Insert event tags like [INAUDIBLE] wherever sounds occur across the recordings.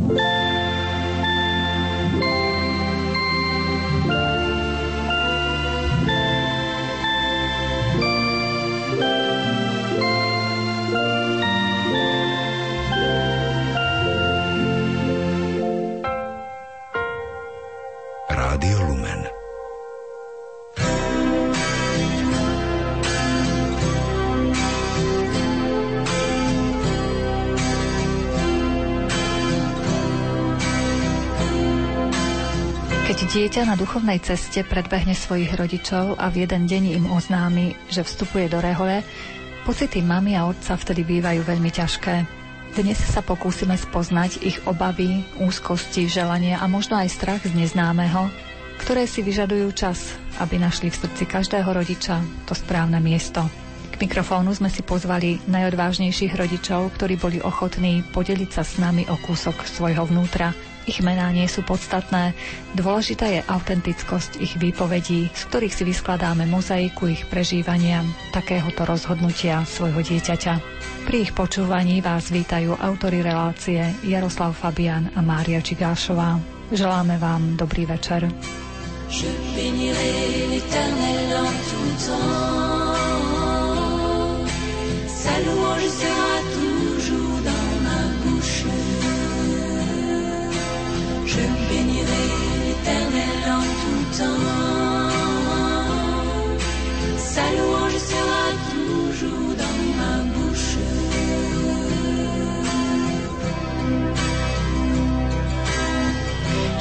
Bye. Dieťa na duchovnej ceste predbehne svojich rodičov a v jeden deň im oznámi, že vstupuje do rehole, pocity mamy a otca vtedy bývajú veľmi ťažké. Dnes sa pokúsime spoznať ich obavy, úzkosti, želanie a možno aj strach z neznámeho, ktoré si vyžadujú čas, aby našli v srdci každého rodiča to správne miesto. K mikrofónu sme si pozvali najodvážnejších rodičov, ktorí boli ochotní podeliť sa s nami o kúsok svojho vnútra – ich mená nie sú podstatné, dôležitá je autentickosť ich výpovedí, z ktorých si vyskladáme mozaiku ich prežívania takéhoto rozhodnutia svojho dieťaťa. Pri ich počúvaní vás vítajú autory relácie Jaroslav Fabian a Mária Čigášová. Želáme vám dobrý večer. Je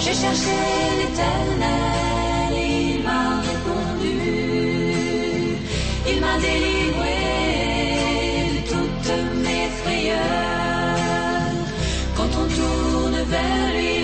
J'ai cherché l'éternel, il m'a répondu. Il m'a délivré de toutes mes frayeurs. Quand on tourne vers lui,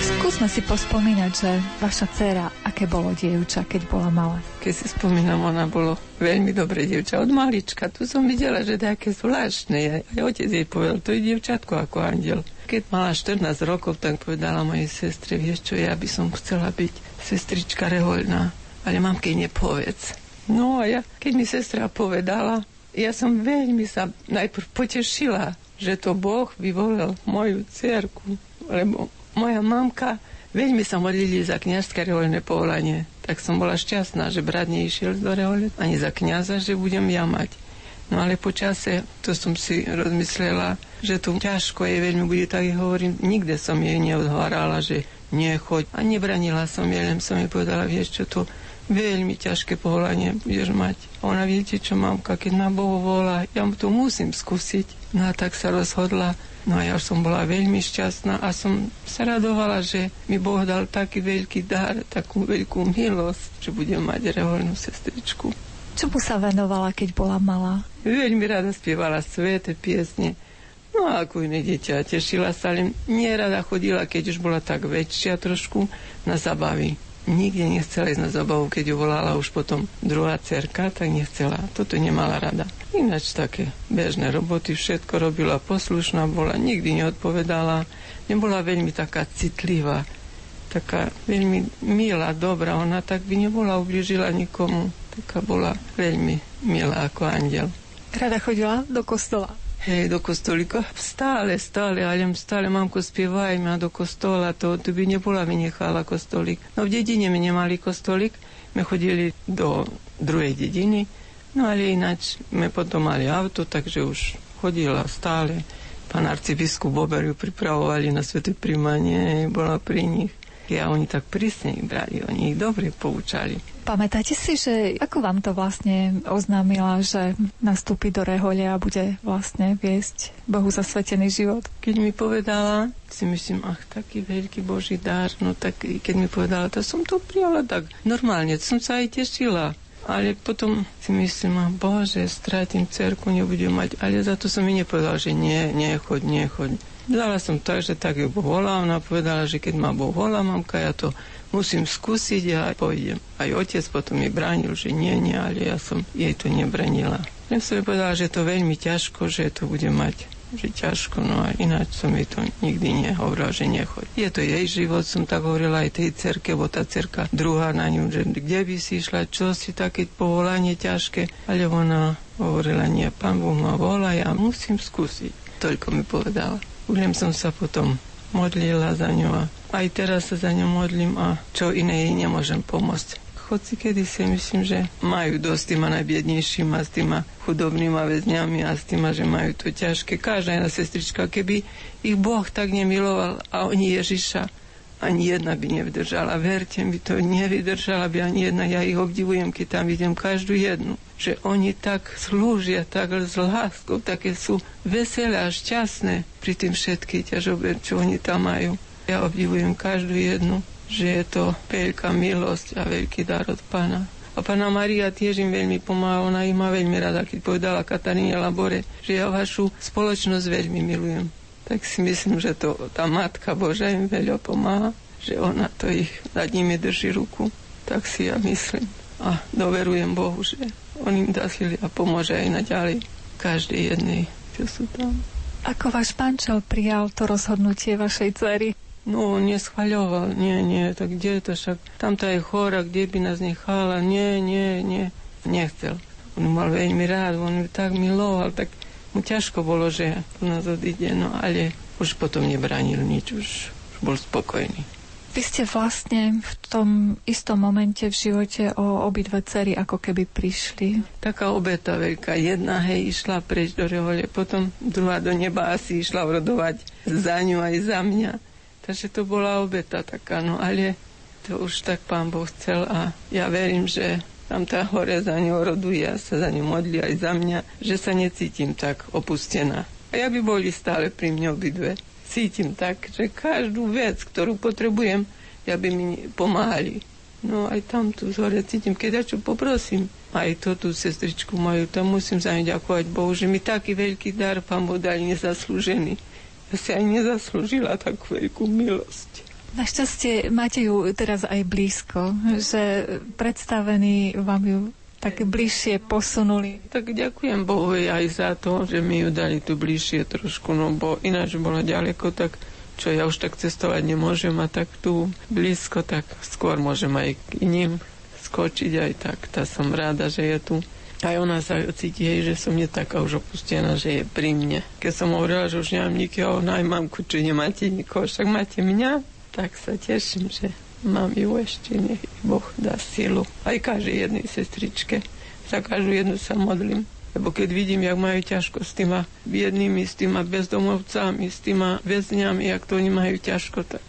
Skúsme si pospomínať, že vaša dcera, aké bolo dievča, keď bola malá. Keď si spomínam, ona bolo veľmi dobré dievča. Od malička, tu som videla, že také zvláštne. Aj otec jej povedal, to je dievčatko ako andel. Keď mala 14 rokov, tak povedala mojej sestre, vieš čo, ja by som chcela byť sestrička rehoľná, ale mamke nepovedz. No a ja, keď mi sestra povedala, ja som veľmi sa najprv potešila, že to Boh vyvolil moju cerku, lebo moja mamka Veľmi sa modlili za kniažské reholné povolanie, tak som bola šťastná, že brat nešiel do rehole, ani za kniaza, že budem ja mať. No ale po čase, to som si rozmyslela, že to ťažko je veľmi bude, tak hovorím, nikde som jej neodhárala, že nechoď. A nebranila som jej, len som jej povedala, vieš čo, to veľmi ťažké povolanie budeš mať. Ona, viete čo, mamka, keď ma Bohu volá, ja to musím skúsiť. No a tak sa rozhodla No a ja som bola veľmi šťastná a som sa radovala, že mi Boh dal taký veľký dar, takú veľkú milosť, že budem mať reholnú sestričku. Čomu sa venovala, keď bola malá? Veľmi rada spievala svete piesne. No a ako iné dieťa, tešila sa, len nie rada chodila, keď už bola tak väčšia trošku, na zabavy nikde nechcela ísť na zabavu, keď ju volala už potom druhá cerka, tak nechcela. Toto nemala rada. Ináč také bežné roboty, všetko robila poslušná, bola, nikdy neodpovedala, nebola veľmi taká citlivá, taká veľmi milá, dobrá, ona tak by nebola ubližila nikomu, taká bola veľmi milá ako andel. Rada chodila do kostola? Do kostolika. Stále, stále, ale stále mamko spievajme do kostola, to, to by nebola vynechala kostolík. No v dedine my nemali kostolík, my chodili do druhej dediny, no ale ináč my potom mali auto, takže už chodila stále. Pán arcibiskup Bober ju pripravovali na sveté príjmanie, bola pri nich a oni tak prísne ich brali, oni ich dobre poučali. Pamätáte si, že ako vám to vlastne oznámila, že nastúpi do rehole a bude vlastne viesť Bohu zasvetený život? Keď mi povedala, si myslím, ach, taký veľký Boží dar, no tak keď mi povedala, to som to prijala tak normálne, som sa aj tešila. Ale potom si myslím, a Bože, stratím cerku, nebudem mať. Ale za to som mi nepovedal, že nie, nechoď, nechoď. Dala som tak, že tak ju Boh volá. Ona povedala, že keď ma Boh volá, mamka, ja to musím skúsiť a pôjdem. Aj otec potom mi bránil, že nie, nie, ale ja som jej to nebranila. Ja som jej povedala, že to veľmi ťažko, že to bude mať že ťažko, no a ináč som jej to nikdy nehovorila, že nechoď. Je to jej život, som tak hovorila aj tej cerke, bo tá cerka druhá na ňu, že kde by si išla, čo si také povolanie ťažké, ale ona hovorila, nie, pán Boh ma volá, ja musím skúsiť. Toľko mi povedala. Budem som sa potom modlila za nju, A i teraz se za njom modlim, a čo i ne i nje možem pomoći. Hoci kedi se mislim, že maju dostima najbjednjejšima, s tima hudobnima veznjami, a s tima, že maju to ťažke. Kaže jedna sestrička, kebi ih Bog tak nje miloval, a oni Ježiša, ani jedna by nevydržala. Verte mi, to nevydržala by ani jedna. Ja ich obdivujem, keď tam vidím každú jednu. Že oni tak slúžia, tak s láskou, také sú veselé a šťastné pri tým všetky ťažobe, čo oni tam majú. Ja obdivujem každú jednu že je to veľká milosť a veľký dar od pána. A pána Maria tiež im veľmi pomáha, ona ich má veľmi rada, keď povedala Kataríne Labore, že ja vašu spoločnosť veľmi milujem. Tak si myslím, že to tá Matka Boža im veľa pomáha, že ona to ich nad nimi drží ruku. Tak si ja myslím. A doverujem Bohu, že on im dá sily a pomôže aj naďalej každej jednej, čo sú tam. Ako váš pančel prijal to rozhodnutie vašej dcery? No, neschvaľoval, nie, nie, tak kde je to však, tamto je chora, kde by nás nechala, nie, nie, nie, nechcel. On mal veľmi rád, on ju tak miloval, tak mu ťažko bolo, že nás odíde, no ale už potom nebranil nič, už, už bol spokojný. Vy ste vlastne v tom istom momente v živote o obidve cery ako keby prišli. Taká obeta veľká. Jedna, hej, išla preč do rehole, potom druhá do neba asi išla urodovať za ňu aj za mňa. Takže to bola obeta taká, no ale to už tak pán Boh chcel a ja verím, že tam tá hore za ňou roduje a sa za ňu modlí aj za mňa, že sa necítim tak opustená. A ja by boli stále pri mne obidve. Cítim tak, že každú vec, ktorú potrebujem, ja by mi pomáhali. No aj tam tu hore cítim, keď ja čo poprosím, aj to tú sestričku majú, tam musím za ňu ďakovať Bohu, že mi taký veľký dar pán Boh dal nezaslúžený si aj nezaslúžila takú veľkú milosť. Našťastie máte ju teraz aj blízko, že predstavení vám ju tak bližšie posunuli. Tak ďakujem Bohu aj za to, že mi ju dali tu bližšie trošku, no bo ináč bola ďaleko, tak čo ja už tak cestovať nemôžem a tak tu blízko, tak skôr môžem aj k iným skočiť aj tak. Tá som ráda, že je tu. Aj ona sa cíti, hej, že som nie taká už opustená, že je pri mne. Keď som hovorila, že už nemám nikého, no aj mamku, či nemáte nikoho, však máte mňa, tak sa teším, že mám ju ešte, nech Boh dá silu. Aj každej jednej sestričke. Za každú jednu sa modlím. Lebo keď vidím, jak majú ťažko s týma biednými, s týma bezdomovcami, s týma väzňami, jak to oni majú ťažko, tak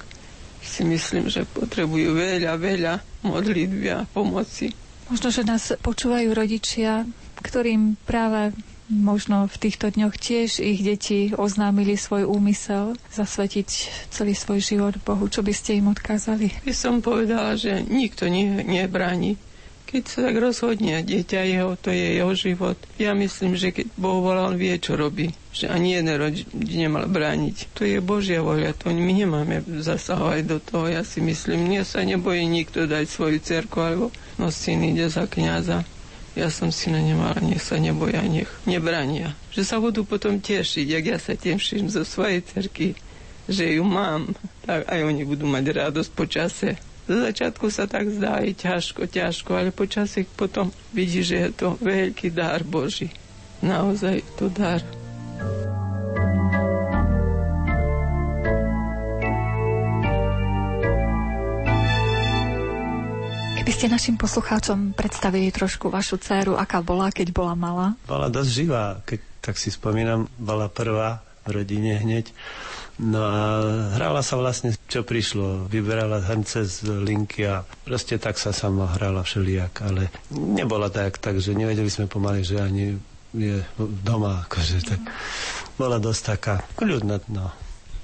si myslím, že potrebujú veľa, veľa modlitby a pomoci. Možno, že nás počúvajú rodičia, ktorým práve možno v týchto dňoch tiež ich deti oznámili svoj úmysel zasvetiť celý svoj život Bohu. Čo by ste im odkázali? By som povedala, že nikto ne, nebráni. Keď sa tak rozhodne dieťa jeho, to je jeho život. Ja myslím, že keď Boh volá, on vie, čo robí. Že ani jeden rodič nemal brániť. To je Božia voľa, to my nemáme zasahovať do toho. Ja si myslím, mne sa nebojí nikto dať svoju cerku alebo no syn ide za kniaza. Ja som syna nemala, nech sa neboja, nech nebrania. Že sa budú potom tešiť, jak ja sa teším zo svojej cerky, že ju mám, tak aj oni budú mať radosť po čase. Zo začiatku sa tak zdá aj ťažko, ťažko, ale po čase potom vidí, že je to veľký dar Boží. Naozaj to dar. Keby ste našim poslucháčom predstavili trošku vašu dceru, aká bola, keď bola malá? Bola dosť živá, keď tak si spomínam, bola prvá v rodine hneď. No a hrala sa vlastne, čo prišlo. Vyberala hrnce z linky a proste tak sa sama hrala všelijak. Ale nebola tak, takže nevedeli sme pomaly, že ani je doma. Akože, tak bola dosť taká kľudná. No.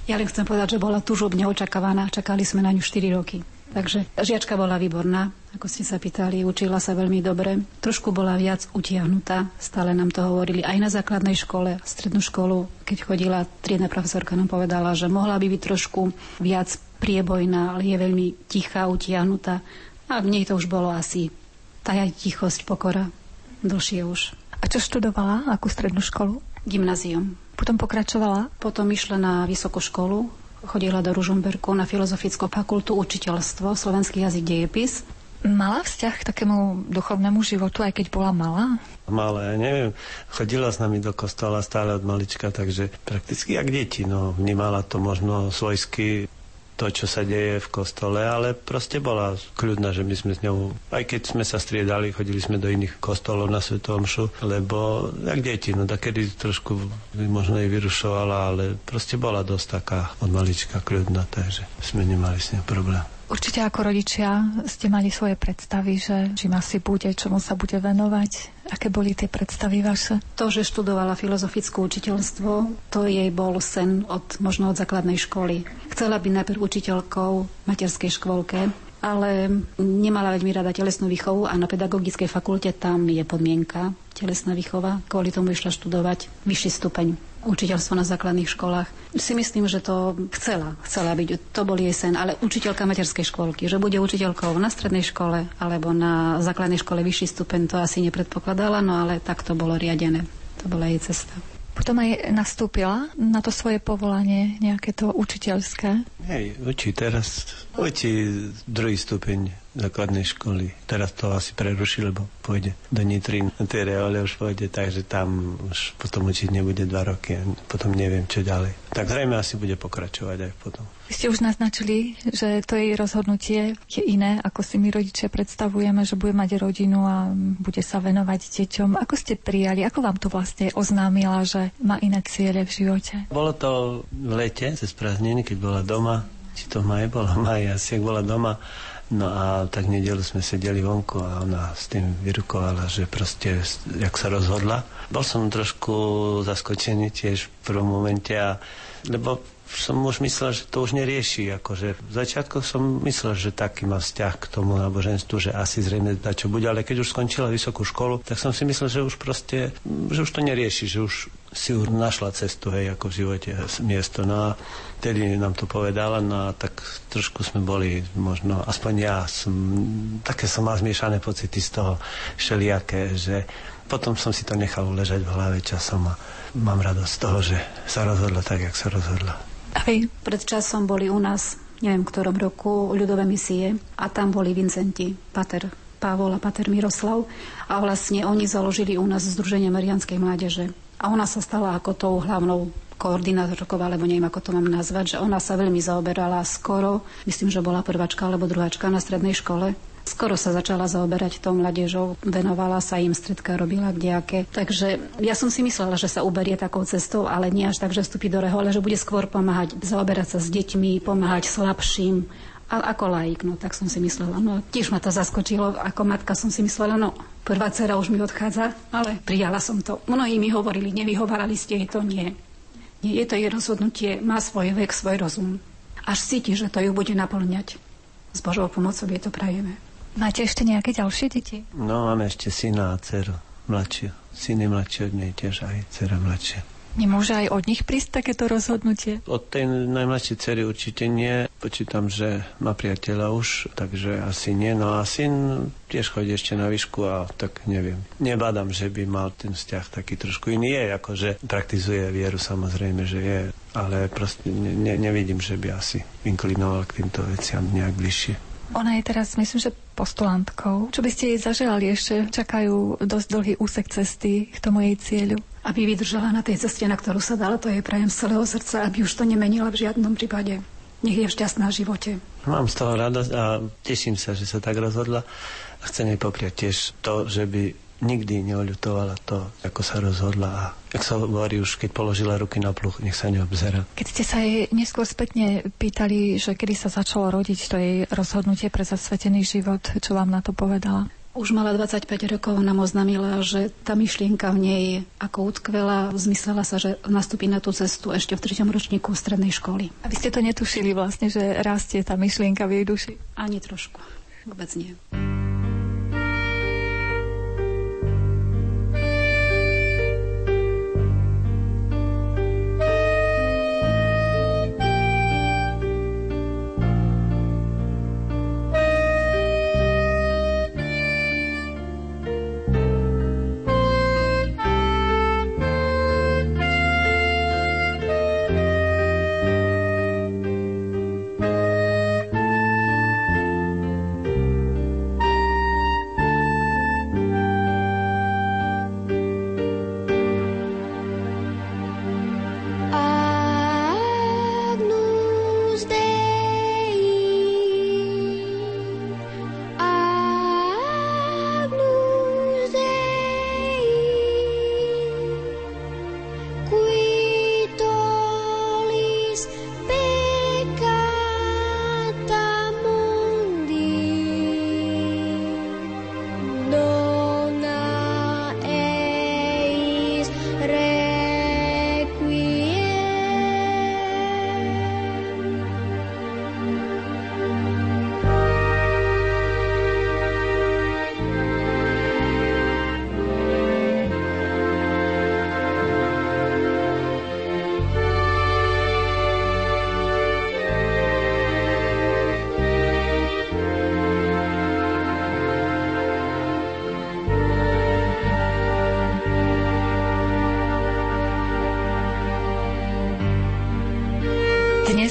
Ja len chcem povedať, že bola tužobne očakávaná. Čakali sme na ňu 4 roky. Takže žiačka bola výborná, ako ste sa pýtali, učila sa veľmi dobre. Trošku bola viac utiahnutá, stále nám to hovorili aj na základnej škole, strednú školu. Keď chodila, triedna profesorka nám povedala, že mohla by byť trošku viac priebojná, ale je veľmi tichá, utiahnutá. A v nej to už bolo asi tá tichosť, pokora, dlhšie už. A čo študovala? Akú strednú školu? Gymnázium. Potom pokračovala? Potom išla na vysokú školu, chodila do Ružomberku na Filozofickú fakultu učiteľstvo, slovenský jazyk dejepis. Mala vzťah k takému duchovnému životu, aj keď bola malá? Malé, neviem. Chodila s nami do kostola stále od malička, takže prakticky jak deti. No, vnímala to možno svojsky to, čo sa deje v kostole, ale proste bola kľudná, že my sme s ňou, aj keď sme sa striedali, chodili sme do iných kostolov na Svetom Mšu, lebo jak deti, no takedy trošku možno jej vyrušovala, ale proste bola dosť taká od malička kľudná, takže sme nemali s ňou problém. Určite ako rodičia ste mali svoje predstavy, že čím asi bude, čomu sa bude venovať. Aké boli tie predstavy vaše? To, že študovala filozofické učiteľstvo, to jej bol sen od, možno od základnej školy. Chcela byť najprv učiteľkou v materskej škôlke, ale nemala veľmi rada telesnú výchovu a na pedagogickej fakulte tam je podmienka telesná výchova. Kvôli tomu išla študovať vyšší stupeň učiteľstvo na základných školách. Si myslím, že to chcela, chcela byť, to bol jej sen, ale učiteľka materskej školky, že bude učiteľkou na strednej škole alebo na základnej škole vyšší stupeň, to asi nepredpokladala, no ale tak to bolo riadené. To bola jej cesta. Potom aj nastúpila na to svoje povolanie, nejaké to učiteľské? Hej, učí teraz, učí druhý stupeň základnej školy. Teraz to asi preruší, lebo pôjde do Nitry, na tie reále už pôjde, takže tam už potom učiť nebude dva roky a potom neviem, čo ďalej. Tak zrejme asi bude pokračovať aj potom. Vy ste už naznačili, že to jej rozhodnutie je iné, ako si my rodičia predstavujeme, že bude mať rodinu a bude sa venovať deťom. Ako ste prijali, ako vám to vlastne oznámila, že má iné ciele v živote? Bolo to v lete, cez prázdniny, keď bola doma, či to maj bola, [LAUGHS] maj, asi ak bola doma, No a tak nedelu sme sedeli vonku a ona s tým vyrukovala, že proste, jak sa rozhodla. Bol som trošku zaskočený tiež v prvom momente, a, lebo som už myslel, že to už nerieši. Akože v začiatku som myslel, že taký má vzťah k tomu náboženstvu, že asi zrejme dá čo bude, ale keď už skončila vysokú školu, tak som si myslel, že už proste, že už to nerieši, že už si už našla cestu, hej, ako v živote miesto. No a tedy nám to povedala, no a tak trošku sme boli, možno, aspoň ja som, také som mal zmiešané pocity z toho všelijaké, že potom som si to nechal uležať v hlave časom a mám radosť z toho, že sa rozhodla tak, jak sa rozhodla. Hej. Pred časom boli u nás, neviem v ktorom roku, ľudové misie a tam boli Vincenti, Pater Pavol a Pater Miroslav a vlastne oni založili u nás Združenie Marianskej mládeže. A ona sa stala ako tou hlavnou koordinátorkou, alebo neviem, ako to mám nazvať, že ona sa veľmi zaoberala skoro, myslím, že bola prváčka alebo druháčka na strednej škole Skoro sa začala zaoberať tou mladežou, venovala sa im stredka, robila kdejaké. Takže ja som si myslela, že sa uberie takou cestou, ale nie až tak, že vstúpi do rehole, že bude skôr pomáhať, zaoberať sa s deťmi, pomáhať slabším, a ako laik, no tak som si myslela. No tiež ma to zaskočilo, ako matka som si myslela, no prvá dcera už mi odchádza, ale prijala som to. Mnohí mi hovorili, nevyhovárali ste jej to, nie. Nie, je to jej rozhodnutie, má svoj vek, svoj rozum. Až cíti, že to ju bude naplňať. S Božou pomocou je to prajeme. Máte ešte nejaké ďalšie deti? No, máme ešte syna a dceru, mladšiu. Syn je mladší od nej tiež, aj dcera mladšia. Nemôže aj od nich prísť takéto rozhodnutie? Od tej najmladšej cery určite nie. Počítam, že má priateľa už, takže asi nie. No a syn tiež chodí ešte na výšku a tak neviem. Nebádam, že by mal ten vzťah taký trošku iný. Je, akože praktizuje vieru samozrejme, že je, ale proste ne, nevidím, že by asi inklinoval k týmto veciam nejak bližšie. Ona je teraz, myslím, že postulantkou. Čo by ste jej zaželali? Ešte čakajú dosť dlhý úsek cesty k tomu jej cieľu. Aby vydržala na tej ceste, na ktorú sa dala, to je prajem z celého srdca, aby už to nemenila v žiadnom prípade. Nech je šťastná v živote. Mám z toho radosť a teším sa, že sa tak rozhodla. A chcem jej popriať tiež to, že by nikdy neoľutovala to, ako sa rozhodla a ak sa hovorí už, keď položila ruky na pluch, nech sa neobzera. Keď ste sa jej neskôr spätne pýtali, že kedy sa začalo rodiť to jej rozhodnutie pre zasvetený život, čo vám na to povedala? Už mala 25 rokov, nám oznámila, že tá myšlienka v nej ako utkvela, zmyslela sa, že nastúpi na tú cestu ešte v treťom ročníku strednej školy. A vy ste to netušili vlastne, že rastie tá myšlienka v jej duši? Ani trošku. Vôbec nie.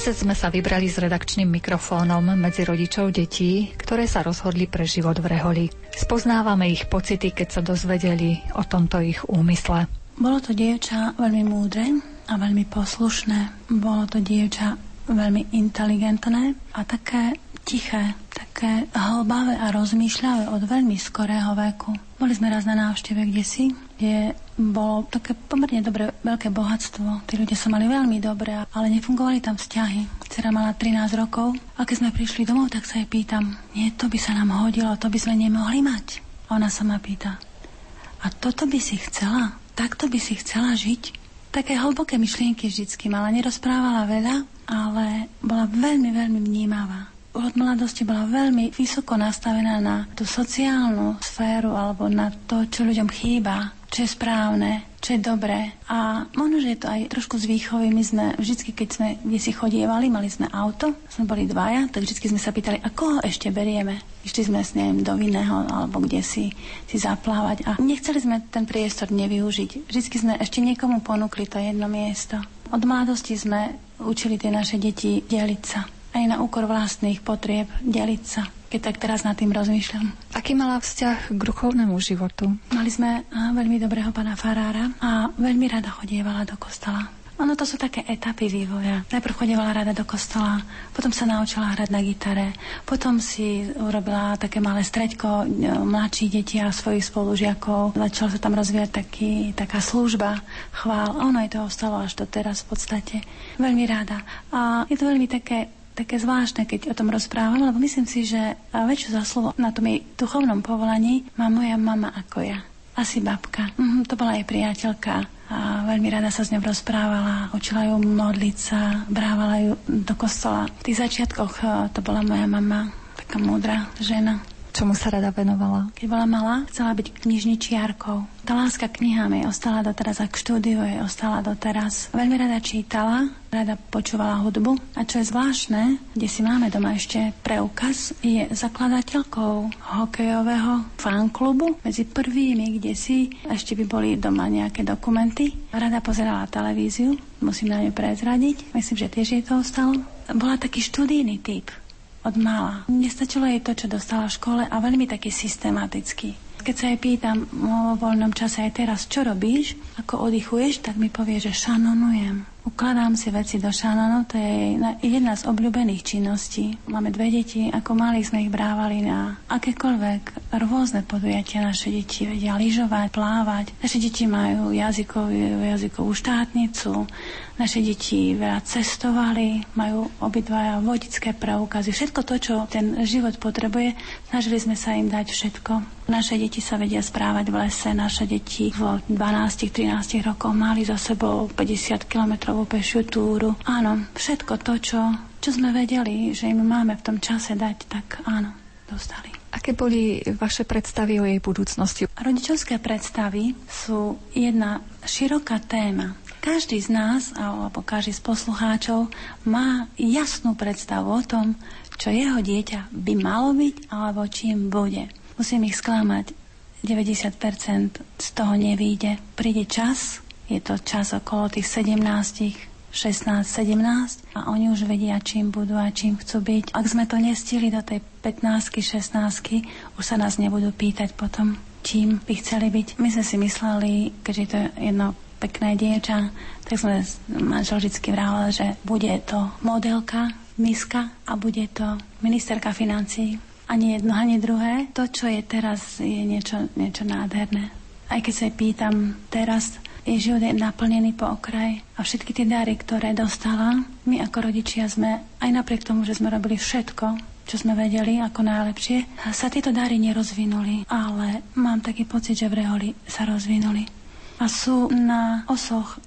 Dnes sme sa vybrali s redakčným mikrofónom medzi rodičov detí, ktoré sa rozhodli pre život v Reholi. Spoznávame ich pocity, keď sa dozvedeli o tomto ich úmysle. Bolo to dievča veľmi múdre a veľmi poslušné. Bolo to dievča veľmi inteligentné a také tiché, také hlbavé a rozmýšľavé od veľmi skorého veku. Boli sme raz na návšteve kde si, kde bolo také pomerne dobré, veľké bohatstvo. Tí ľudia sa mali veľmi dobré, ale nefungovali tam vzťahy. Cera mala 13 rokov a keď sme prišli domov, tak sa jej pýtam, nie, to by sa nám hodilo, to by sme nemohli mať. A ona sa ma pýta, a toto by si chcela? Takto by si chcela žiť? Také hlboké myšlienky vždycky mala, nerozprávala veľa, ale bola veľmi, veľmi vnímavá od mladosti bola veľmi vysoko nastavená na tú sociálnu sféru alebo na to, čo ľuďom chýba, čo je správne, čo je dobré. A možno, že je to aj trošku z výchovy. My sme vždy, keď sme kde si chodievali, mali sme auto, sme boli dvaja, tak vždy sme sa pýtali, a koho ešte berieme? Išli sme s neviem, do vinného alebo kde si, si zaplávať. A nechceli sme ten priestor nevyužiť. Vždy sme ešte niekomu ponúkli to jedno miesto. Od mladosti sme učili tie naše deti deliť sa aj na úkor vlastných potrieb deliť sa keď tak teraz nad tým rozmýšľam. Aký mala vzťah k duchovnému životu? Mali sme veľmi dobrého pána Farára a veľmi rada chodievala do kostola. Ono to sú také etapy vývoja. Najprv chodievala rada do kostola, potom sa naučila hrať na gitare, potom si urobila také malé streďko e, mladší deti a svojich spolužiakov. Začala sa tam rozvíjať taký, taká služba, chvál. A ono je to ostalo až do teraz v podstate. Veľmi rada. A je to veľmi také také zvláštne, keď o tom rozprávam, lebo myslím si, že väčšiu zásluhu na tom jej duchovnom povolaní má moja mama ako ja. Asi babka. Mhm, to bola jej priateľka a veľmi rada sa s ňou rozprávala, učila ju modliť sa, brávala ju do kostola. V tých začiatkoch eh, to bola moja mama, taká múdra žena. Čomu sa rada venovala? Keď bola malá, chcela byť knižničiarkou. Tá láska knihám jej ostala doteraz a k štúdiu jej ostala doteraz. Veľmi rada čítala, rada počúvala hudbu. A čo je zvláštne, kde si máme doma ešte preukaz, je zakladateľkou hokejového fanklubu. Medzi prvými, kde si ešte by boli doma nejaké dokumenty. Rada pozerala televíziu, musím na ňu prezradiť. Myslím, že tiež jej to ostalo. Bola taký študijný typ od mala. Nestačilo jej to, čo dostala v škole a veľmi taký systematický. Keď sa jej pýtam vo voľnom čase aj teraz, čo robíš, ako oddychuješ, tak mi povie, že šanonujem. Ukladám si veci do šanonu, to je jedna z obľúbených činností. Máme dve deti, ako mali sme ich brávali na akékoľvek rôzne podujatia. Naše deti vedia lyžovať, plávať. Naše deti majú jazykovú, jazykovú štátnicu, naše deti veľa cestovali, majú obidvaja vodické preukazy. Všetko to, čo ten život potrebuje, snažili sme sa im dať všetko. Naše deti sa vedia správať v lese, naše deti v 12-13 rokoch mali za sebou 50 kilometrov celú pešiu túru. Áno, všetko to, čo, čo sme vedeli, že im máme v tom čase dať, tak áno, dostali. Aké boli vaše predstavy o jej budúcnosti? Rodičovské predstavy sú jedna široká téma. Každý z nás, alebo každý z poslucháčov má jasnú predstavu o tom, čo jeho dieťa by malo byť, alebo čím bude. Musím ich sklamať. 90% z toho nevíde. Príde čas, je to čas okolo tých 17, 16, 17 a oni už vedia, čím budú a čím chcú byť. Ak sme to nestili do tej 15, 16, už sa nás nebudú pýtať potom, čím by chceli byť. My sme si mysleli, keďže to je jedno pekné dievča, tak sme manžel vždy vrával, že bude to modelka, miska a bude to ministerka financií. Ani jedno, ani druhé. To, čo je teraz, je niečo, niečo nádherné. Aj keď sa pýtam teraz, jej život je naplnený po okraj a všetky tie dary, ktoré dostala, my ako rodičia sme, aj napriek tomu, že sme robili všetko, čo sme vedeli ako najlepšie, sa tieto dary nerozvinuli, ale mám taký pocit, že v Reholi sa rozvinuli. A sú na osoch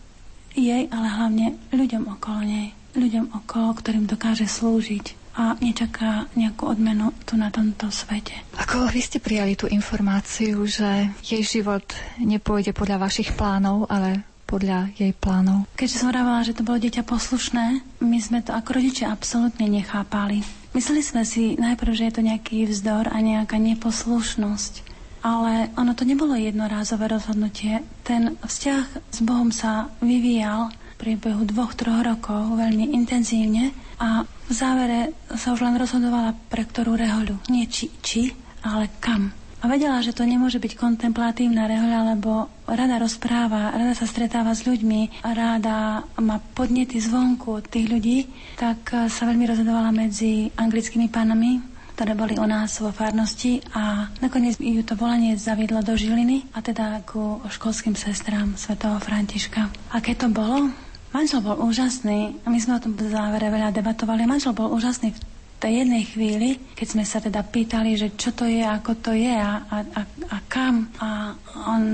jej, ale hlavne ľuďom okolo nej. Ľuďom okolo, ktorým dokáže slúžiť a nečaká nejakú odmenu tu na tomto svete. Ako vy ste prijali tú informáciu, že jej život nepôjde podľa vašich plánov, ale podľa jej plánov? Keďže som hovorila, že to bolo dieťa poslušné, my sme to ako rodičia absolútne nechápali. Mysleli sme si najprv, že je to nejaký vzdor a nejaká neposlušnosť. Ale ono to nebolo jednorázové rozhodnutie. Ten vzťah s Bohom sa vyvíjal priebehu dvoch, troch rokov veľmi intenzívne a v závere sa už len rozhodovala pre ktorú rehoľu. Nie či, či, ale kam. A vedela, že to nemôže byť kontemplatívna rehoľa, lebo rada rozpráva, rada sa stretáva s ľuďmi, rada má podnety zvonku od tých ľudí, tak sa veľmi rozhodovala medzi anglickými pánami, ktoré boli u nás vo farnosti a nakoniec ju to volanie zaviedlo do Žiliny a teda ku školským sestrám svätého Františka. Aké to bolo? Manžel bol úžasný a my sme o tom v závere veľa debatovali. Manžel bol úžasný v tej jednej chvíli, keď sme sa teda pýtali, že čo to je, ako to je a, a, a, a kam. A on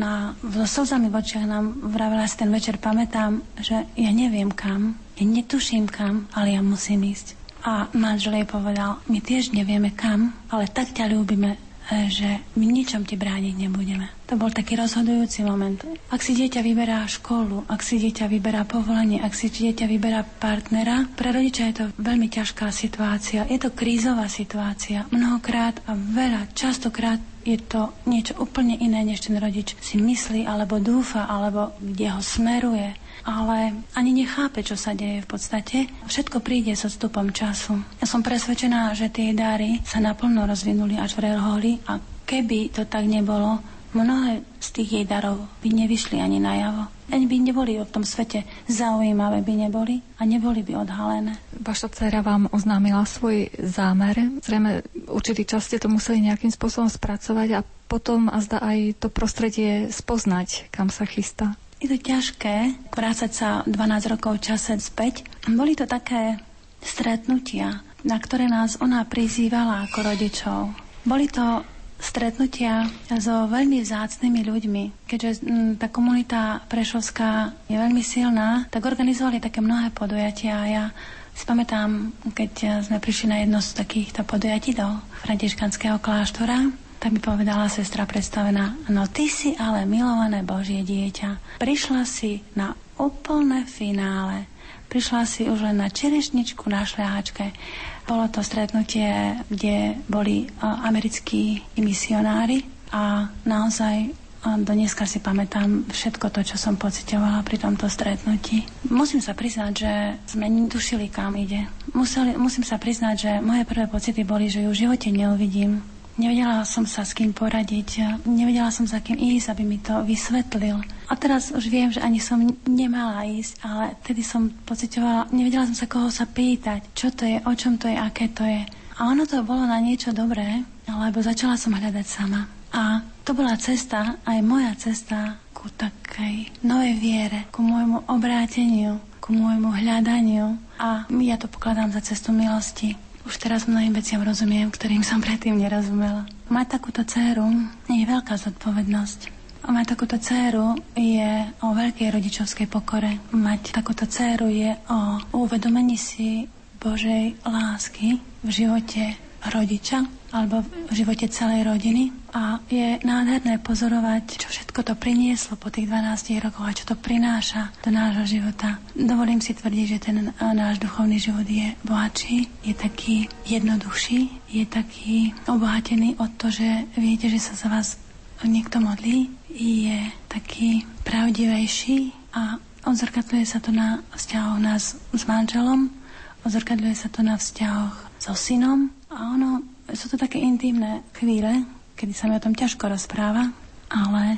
so slzami v očiach nám vravela si ten večer, pamätám, že ja neviem kam, ja netuším kam, ale ja musím ísť. A manžel jej povedal, my tiež nevieme kam, ale tak ťa ľúbime, že my ničom ti brániť nebudeme. To bol taký rozhodujúci moment. Ak si dieťa vyberá školu, ak si dieťa vyberá povolanie, ak si dieťa vyberá partnera, pre rodiča je to veľmi ťažká situácia. Je to krízová situácia. Mnohokrát a veľa, častokrát je to niečo úplne iné, než ten rodič si myslí, alebo dúfa, alebo kde ho smeruje ale ani nechápe, čo sa deje v podstate. Všetko príde so stupom času. Ja som presvedčená, že tie dary sa naplno rozvinuli až v Relholi a keby to tak nebolo, mnohé z tých jej darov by nevyšli ani najavo. Ani by neboli v tom svete zaujímavé, by neboli a neboli by odhalené. Vaša dcera vám oznámila svoj zámer. Zrejme určitý čas ste to museli nejakým spôsobom spracovať a potom a zda aj to prostredie spoznať, kam sa chystá. Je to ťažké vrácať sa 12 rokov čase späť. Boli to také stretnutia, na ktoré nás ona prizývala ako rodičov. Boli to stretnutia so veľmi vzácnými ľuďmi. Keďže m, tá komunita prešovská je veľmi silná, tak organizovali také mnohé podujatia a ja si pamätám, keď sme prišli na jedno z takýchto podujatí do františkanského kláštora, tak mi povedala sestra predstavená, no ty si ale milované Božie dieťa. Prišla si na úplné finále. Prišla si už len na čerešničku na šľahačke. Bolo to stretnutie, kde boli americkí misionári a naozaj do dneska si pamätám všetko to, čo som pocitovala pri tomto stretnutí. Musím sa priznať, že sme netušili, kam ide. Museli, musím sa priznať, že moje prvé pocity boli, že ju v živote neuvidím Nevedela som sa s kým poradiť, nevedela som za kým ísť, aby mi to vysvetlil. A teraz už viem, že ani som nemala ísť, ale tedy som pocitovala, nevedela som sa koho sa pýtať, čo to je, o čom to je, aké to je. A ono to bolo na niečo dobré, lebo začala som hľadať sama. A to bola cesta, aj moja cesta ku takej novej viere, ku môjmu obráteniu, ku môjmu hľadaniu. A ja to pokladám za cestu milosti. Už teraz mnohým veciam rozumiem, ktorým som predtým nerozumela. Mať takúto dceru je veľká zodpovednosť. Mať takúto dceru je o veľkej rodičovskej pokore. Mať takúto dceru je o uvedomení si Božej lásky v živote rodiča alebo v živote celej rodiny a je nádherné pozorovať, čo všetko to prinieslo po tých 12 rokoch a čo to prináša do nášho života. Dovolím si tvrdiť, že ten náš duchovný život je bohatší, je taký jednoduchší, je taký obohatený od to, že viete, že sa za vás niekto modlí, je taký pravdivejší a odzrkadľuje sa to na vzťahoch nás s manželom, odzrkadľuje sa to na vzťahoch so synom a ono sú to také intimné chvíle, kedy sa mi o tom ťažko rozpráva, ale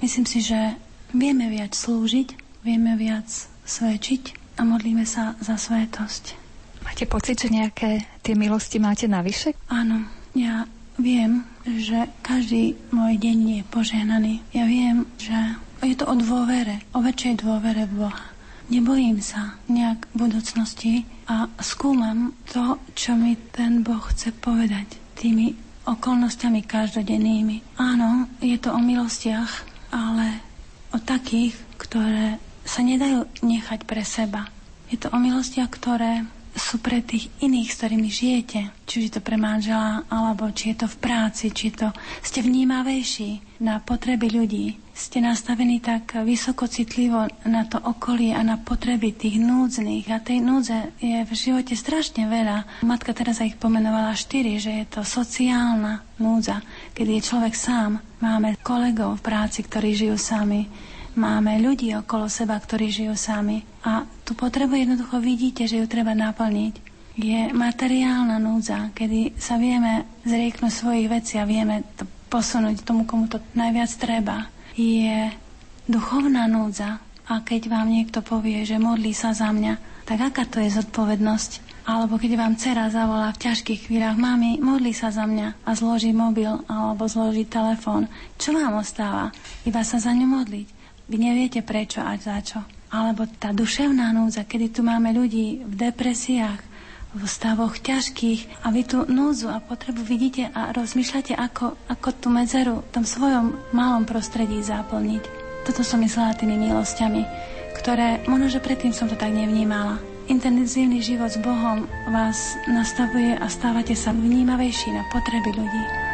myslím si, že vieme viac slúžiť, vieme viac svedčiť a modlíme sa za svetosť. Máte pocit, že nejaké tie milosti máte navyše? Áno, ja viem, že každý môj deň je požehnaný. Ja viem, že je to o dôvere, o väčšej dôvere v Boha. Nebojím sa nejak v budúcnosti a skúmam to, čo mi ten Boh chce povedať tými okolnostiami každodennými. Áno, je to o milostiach, ale o takých, ktoré sa nedajú nechať pre seba. Je to o milostiach, ktoré sú pre tých iných, s ktorými žijete. Či je to pre manžela, alebo či je to v práci, či to ste vnímavejší na potreby ľudí. Ste nastavení tak vysoko citlivo na to okolie a na potreby tých núdznych. A tej núdze je v živote strašne veľa. Matka teraz ich pomenovala štyri, že je to sociálna núdza, kedy je človek sám. Máme kolegov v práci, ktorí žijú sami máme ľudí okolo seba, ktorí žijú sami. A tú potrebu jednoducho vidíte, že ju treba naplniť. Je materiálna núdza, kedy sa vieme zrieknúť svojich vecí a vieme to posunúť tomu, komu to najviac treba. Je duchovná núdza. A keď vám niekto povie, že modlí sa za mňa, tak aká to je zodpovednosť? Alebo keď vám dcera zavolá v ťažkých chvíľach, mami, modli sa za mňa a zloží mobil alebo zloží telefón. Čo vám ostáva? Iba sa za ňu modliť. Vy neviete prečo a za čo. Alebo tá duševná núdza, kedy tu máme ľudí v depresiách, v stavoch ťažkých a vy tú núdzu a potrebu vidíte a rozmýšľate, ako, ako tú medzeru v tom svojom malom prostredí zaplniť. Toto som myslela tými milosťami, ktoré možno, že predtým som to tak nevnímala. Intenzívny život s Bohom vás nastavuje a stávate sa vnímavejší na potreby ľudí.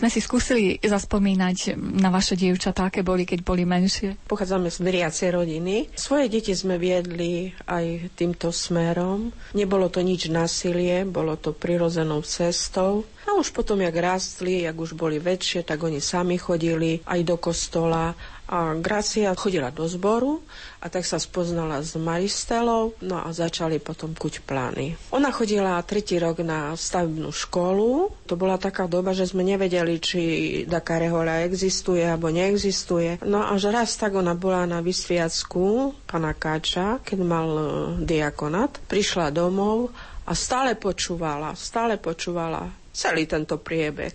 Sme si skúsili zaspomínať na vaše dievčatá, aké boli, keď boli menšie? Pochádzame z veriacej rodiny. Svoje deti sme viedli aj týmto smerom. Nebolo to nič násilie, bolo to prirodzenou cestou. A už potom, jak rástli, jak už boli väčšie, tak oni sami chodili aj do kostola a Gracia chodila do zboru a tak sa spoznala s Maristelou, no a začali potom kuť plány. Ona chodila tretí rok na stavebnú školu. To bola taká doba, že sme nevedeli, či taká rehoľa existuje alebo neexistuje. No až raz tak ona bola na vysviacku pana Káča, keď mal e, diakonát. Prišla domov a stále počúvala, stále počúvala celý tento priebeh.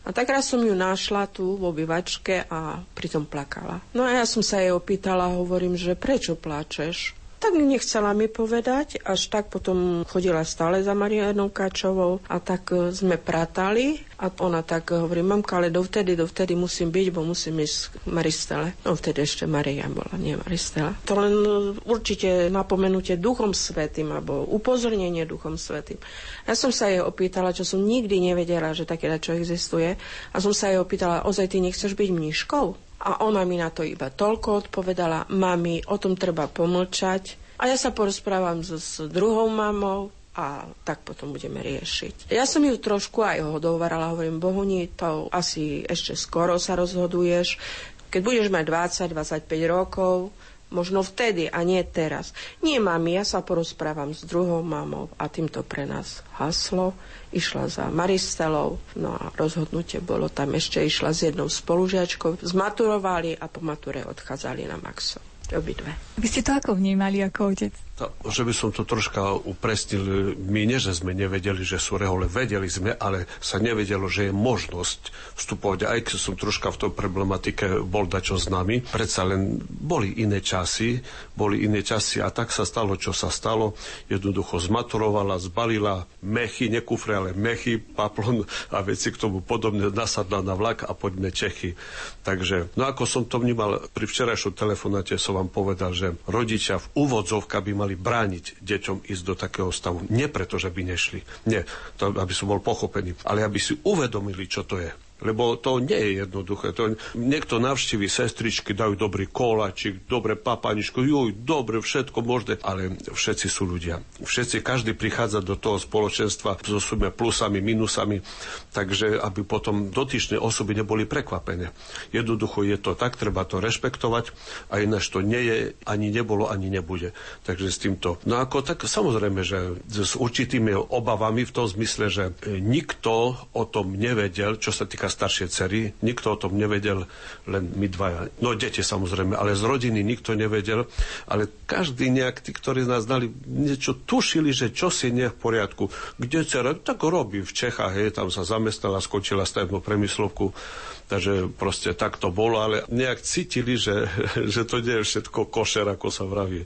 A tak raz som ju našla tu v obývačke a pritom plakala. No a ja som sa jej opýtala, hovorím, že prečo pláčeš? Tak nechcela mi povedať, až tak potom chodila stále za Marianou Kačovou a tak e, sme pratali a ona tak hovorí, mamka, ale dovtedy, dovtedy musím byť, bo musím ísť k Maristele. No vtedy ešte Maria bola, nie Maristela. To len e, určite napomenutie Duchom Svetým alebo upozornenie Duchom Svetým. Ja som sa jej opýtala, čo som nikdy nevedela, že také čo existuje. A som sa jej opýtala, ozaj ty nechceš byť mníškou? A ona mi na to iba toľko odpovedala, mami, o tom treba pomlčať. A ja sa porozprávam s, s druhou mamou, a tak potom budeme riešiť. Ja som ju trošku aj hodovarala, hovorím, Bohuni, to asi ešte skoro sa rozhoduješ. Keď budeš mať 20-25 rokov, Možno vtedy a nie teraz. Nie, mami, ja sa porozprávam s druhou mamou a týmto pre nás haslo. Išla za Maristelou, no a rozhodnutie bolo tam ešte išla s jednou spolužiačkou. Zmaturovali a po mature odchádzali na Maxov. Obidve. Vy ste to ako vnímali ako otec? Že by som to troška upresnil, my nie, že sme nevedeli, že sú rehole, vedeli sme, ale sa nevedelo, že je možnosť vstupovať, aj keď som troška v tej problematike bol dačo s nami, predsa len boli iné časy, boli iné časy a tak sa stalo, čo sa stalo. Jednoducho zmaturovala, zbalila mechy, nekufre, ale mechy, paplon a veci k tomu podobne, nasadla na vlak a poďme Čechy. Takže, no ako som to vnímal pri včerajšom telefonáte, som vám povedal, že rodičia v úvodzovkách by mali mali brániť deťom ísť do takého stavu. Nie preto, že by nešli. Nie, to, aby som bol pochopený. Ale aby si uvedomili, čo to je lebo to nie je jednoduché. To, niekto navštívi sestričky, dajú dobrý koláčik, dobre papaničko, juj, dobre, všetko možné, ale všetci sú ľudia. Všetci, každý prichádza do toho spoločenstva so svojimi plusami, minusami, takže aby potom dotyčné osoby neboli prekvapené. Jednoducho je to tak, treba to rešpektovať a ináč to nie je, ani nebolo, ani nebude. Takže s týmto. No ako tak samozrejme, že s určitými obavami v tom zmysle, že nikto o tom nevedel, čo sa týka staršie cery, nikto o tom nevedel, len my dvaja. No deti samozrejme, ale z rodiny nikto nevedel, ale každý nejak, tí, ktorí nás znali, niečo tušili, že čo si nie v poriadku. Kde dcera? Tak robí v Čechách, hej, tam sa zamestnala, skočila stavebnú premyslovku, takže proste tak to bolo, ale nejak cítili, že, [LAUGHS] že to nie je všetko košer, ako sa vraví.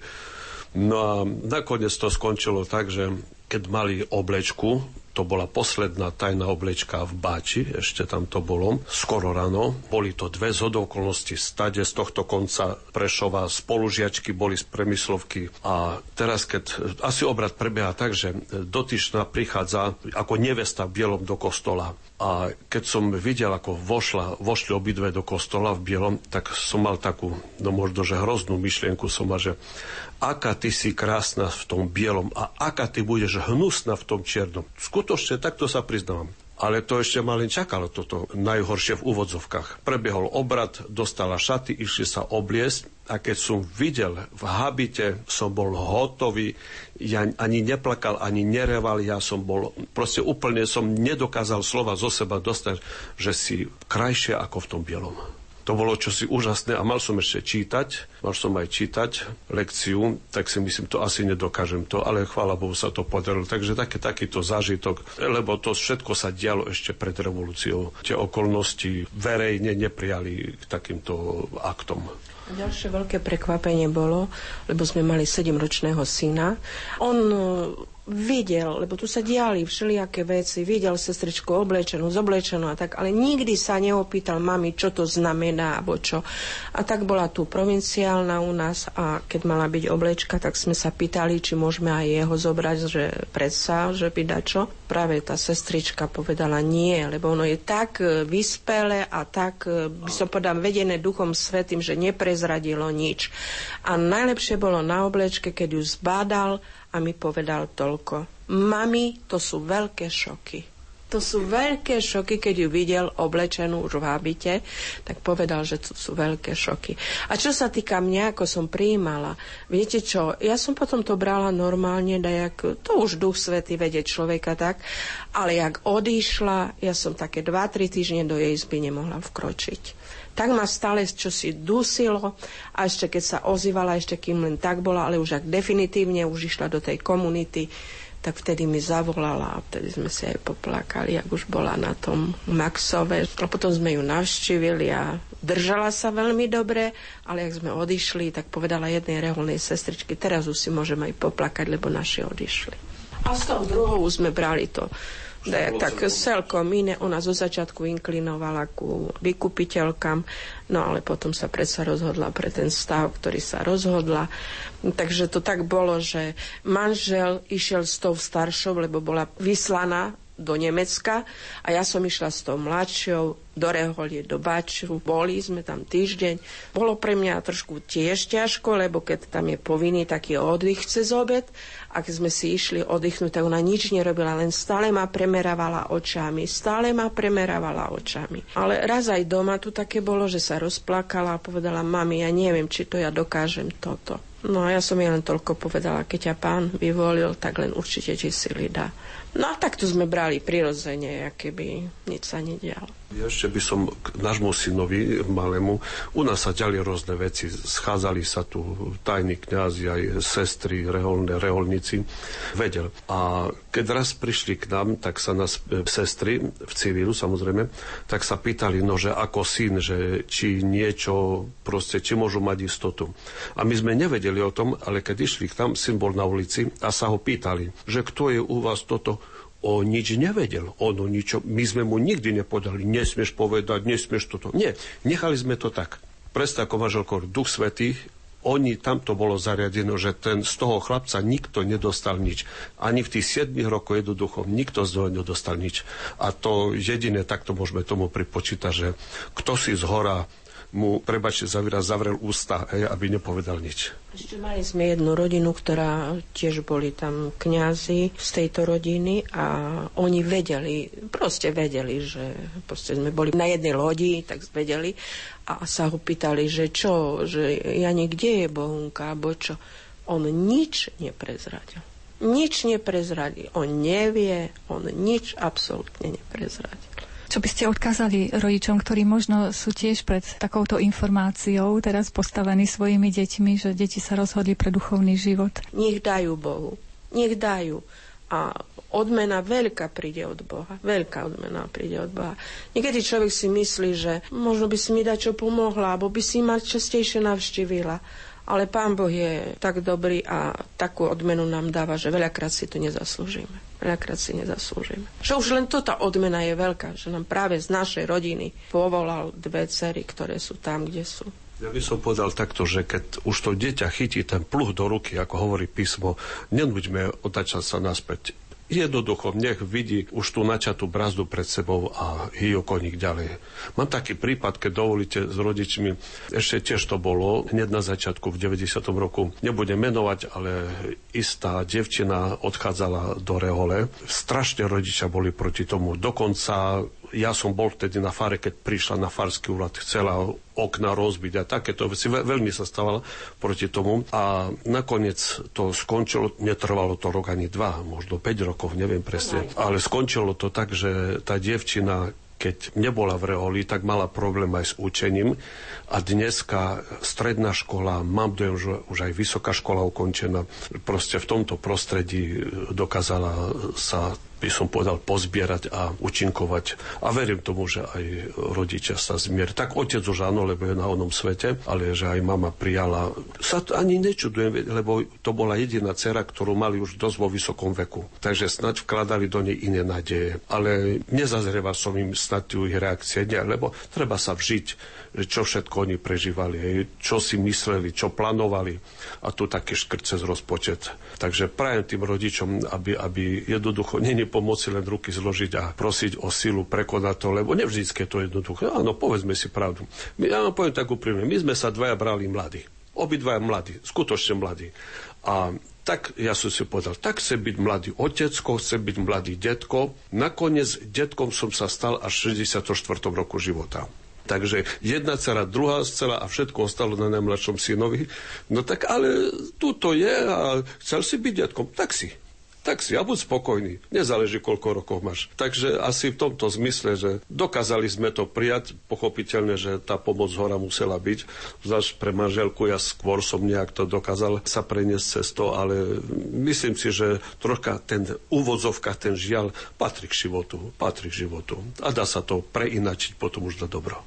No a nakoniec to skončilo tak, že keď mali oblečku, to bola posledná tajná oblečka v Báči, ešte tam to bolo, skoro ráno. Boli to dve zodokolnosti stade z tohto konca Prešova, spolužiačky boli z Premyslovky a teraz, keď asi obrad prebieha tak, že dotyčná prichádza ako nevesta v bielom do kostola a keď som videl, ako vošla, vošli obidve do kostola v bielom, tak som mal takú, no možno, že hroznú myšlienku som mal, že aká ty si krásna v tom bielom a aká ty budeš hnusná v tom čiernom. Skutočne takto sa priznávam. Ale to ešte ma čakalo toto najhoršie v úvodzovkách. Prebiehol obrad, dostala šaty, išli sa obliesť a keď som videl v habite, som bol hotový, ja ani neplakal, ani nereval, ja som bol, proste úplne som nedokázal slova zo seba dostať, že si krajšie ako v tom bielom. To bolo čosi úžasné a mal som ešte čítať, mal som aj čítať lekciu, tak si myslím, to asi nedokážem to, ale chvála Bohu sa to podarilo. Takže taký, takýto zážitok, lebo to všetko sa dialo ešte pred revolúciou. Tie okolnosti verejne neprijali k takýmto aktom. Ďalšie veľké prekvapenie bolo, lebo sme mali 7-ročného syna. On videl, lebo tu sa diali všelijaké veci, videl sestričku oblečenú, zoblečenú a tak, ale nikdy sa neopýtal mami, čo to znamená, alebo čo. A tak bola tu provinciálna u nás a keď mala byť oblečka, tak sme sa pýtali, či môžeme aj jeho zobrať, že predsa, že by čo. Práve tá sestrička povedala nie, lebo ono je tak e, vyspelé a tak, e, by som povedal, vedené duchom svetým, že neprezradilo nič. A najlepšie bolo na oblečke, keď ju zbádal a mi povedal toľko. Mami, to sú veľké šoky. To sú veľké šoky, keď ju videl oblečenú už v habite, tak povedal, že to sú veľké šoky. A čo sa týka mňa, ako som prijímala, viete čo, ja som potom to brala normálne, dajak, to už duch svety vedie človeka tak, ale jak odišla, ja som také 2-3 týždne do jej izby nemohla vkročiť tak ma stále čo si dusilo a ešte keď sa ozývala, ešte kým len tak bola, ale už ak definitívne už išla do tej komunity, tak vtedy mi zavolala a vtedy sme si aj poplakali, ak už bola na tom Maxove. A potom sme ju navštívili a držala sa veľmi dobre, ale ak sme odišli, tak povedala jednej reholnej sestričky, teraz už si môžeme aj poplakať, lebo naši odišli. A s tou druhou sme brali to tak, celkom iné. Ona zo začiatku inklinovala ku vykupiteľkám, no ale potom sa predsa rozhodla pre ten stav, ktorý sa rozhodla. Takže to tak bolo, že manžel išiel s tou staršou, lebo bola vyslaná do Nemecka a ja som išla s tou mladšou do Reholie, do Baču. Boli sme tam týždeň. Bolo pre mňa trošku tiež ťažko, lebo keď tam je povinný taký oddych cez obed, ak sme si išli oddychnúť, tak ona nič nerobila, len stále ma premerávala očami, stále ma premerávala očami. Ale raz aj doma tu také bolo, že sa rozplakala a povedala, mami, ja neviem, či to ja dokážem toto. No a ja som jej len toľko povedala, keď ťa pán vyvolil, tak len určite ti sily dá. No a takto sme brali prirodzene, aké by nič sa nedialo. Ešte by som k nášmu synovi malému, u nás sa ďali rôzne veci, schádzali sa tu tajní kňazi, aj sestry, reholné, reholníci, vedel. A keď raz prišli k nám, tak sa nás e, sestry, v civilu samozrejme, tak sa pýtali, no že ako syn, že či niečo, proste, či môžu mať istotu. A my sme nevedeli o tom, ale keď išli k tam, syn bol na ulici a sa ho pýtali, že kto je u vás toto, on nič nevedel. On o ničo, my sme mu nikdy nepodali, nesmieš povedať, nesmieš toto. Nie, nechali sme to tak. Presne ako manželko Duch Svetý, oni, tam to bolo zariadené, že ten, z toho chlapca nikto nedostal nič. Ani v tých 7 rokoch jednoducho nikto z toho nedostal nič. A to jediné, takto môžeme tomu pripočítať, že kto si z hora mu, prebačte za výraz, zavrel ústa, hej, aby nepovedal nič. Mali sme jednu rodinu, ktorá tiež boli tam kňazi z tejto rodiny a oni vedeli, proste vedeli, že proste sme boli na jednej lodi, tak vedeli a sa ho pýtali, že čo, že ja kde je Bohunka, alebo čo. On nič neprezradil. Nič neprezradil. On nevie, on nič absolútne neprezradil. Čo by ste odkázali rodičom, ktorí možno sú tiež pred takouto informáciou teraz postavení svojimi deťmi, že deti sa rozhodli pre duchovný život? Nech dajú Bohu. Nech dajú. A odmena veľká príde od Boha. Veľká odmena príde od Boha. Niekedy človek si myslí, že možno by si mi dať čo pomohla, alebo by si ma častejšie navštívila. Ale Pán Boh je tak dobrý a takú odmenu nám dáva, že veľakrát si to nezaslúžime. Veľakrát si nezaslúžime. Že už len toto odmena je veľká, že nám práve z našej rodiny povolal dve cery, ktoré sú tam, kde sú. Ja by som povedal takto, že keď už to dieťa chytí ten pluh do ruky, ako hovorí písmo, nenuďme otačať sa naspäť. Jednoducho, nech vidí už tú načatú brazdu pred sebou a hýjo koník ďalej. Mám taký prípad, keď dovolíte s rodičmi, ešte tiež to bolo, hneď na začiatku v 90. roku, nebudem menovať, ale istá devčina odchádzala do rehole. Strašne rodičia boli proti tomu. Dokonca ja som bol vtedy na fare, keď prišla na farský úrad, chcela okna rozbiť a takéto veci. Veľmi sa stávalo proti tomu a nakoniec to skončilo, netrvalo to rok ani dva, možno 5 rokov, neviem presne, ale skončilo to tak, že tá dievčina keď nebola v reholi, tak mala problém aj s učením. A dneska stredná škola, mám dojem, že už aj vysoká škola ukončená, proste v tomto prostredí dokázala sa by som povedal, pozbierať a účinkovať. A verím tomu, že aj rodičia sa zmier. Tak otec už áno, lebo je na onom svete, ale že aj mama prijala. Sa ani nečudujem, lebo to bola jediná dcera, ktorú mali už dosť vo vysokom veku. Takže snad vkladali do nej iné nádeje. Ale nezazrieval som im snad ich reakcie, nie, lebo treba sa vžiť, čo všetko oni prežívali, čo si mysleli, čo plánovali. A tu taký škrt cez rozpočet. Takže prajem tým rodičom, aby, aby jednoducho není pomoci len ruky zložiť a prosiť o silu prekonať to, lebo nevždy je to jednoduché. Áno, povedzme si pravdu. My, ja vám poviem tak úprimne, my sme sa dvaja brali mladí. Obidvaja mladí, skutočne mladí. A tak ja som si povedal, tak chce byť mladý otecko, chce byť mladý detko. Nakoniec detkom som sa stal až v 64. roku života. Takže jedna dcera, druhá dcera a všetko ostalo na najmladšom synovi. No tak ale tu to je a chcel si byť detkom, tak si tak si ja buď spokojný. Nezáleží, koľko rokov máš. Takže asi v tomto zmysle, že dokázali sme to prijať, pochopiteľne, že tá pomoc hora musela byť. Zvlášť pre manželku ja skôr som nejak to dokázal sa preniesť cez to, ale myslím si, že troška ten úvodzovka, ten žiaľ patrí k životu. Patrí k životu. A dá sa to preinačiť potom už na dobro.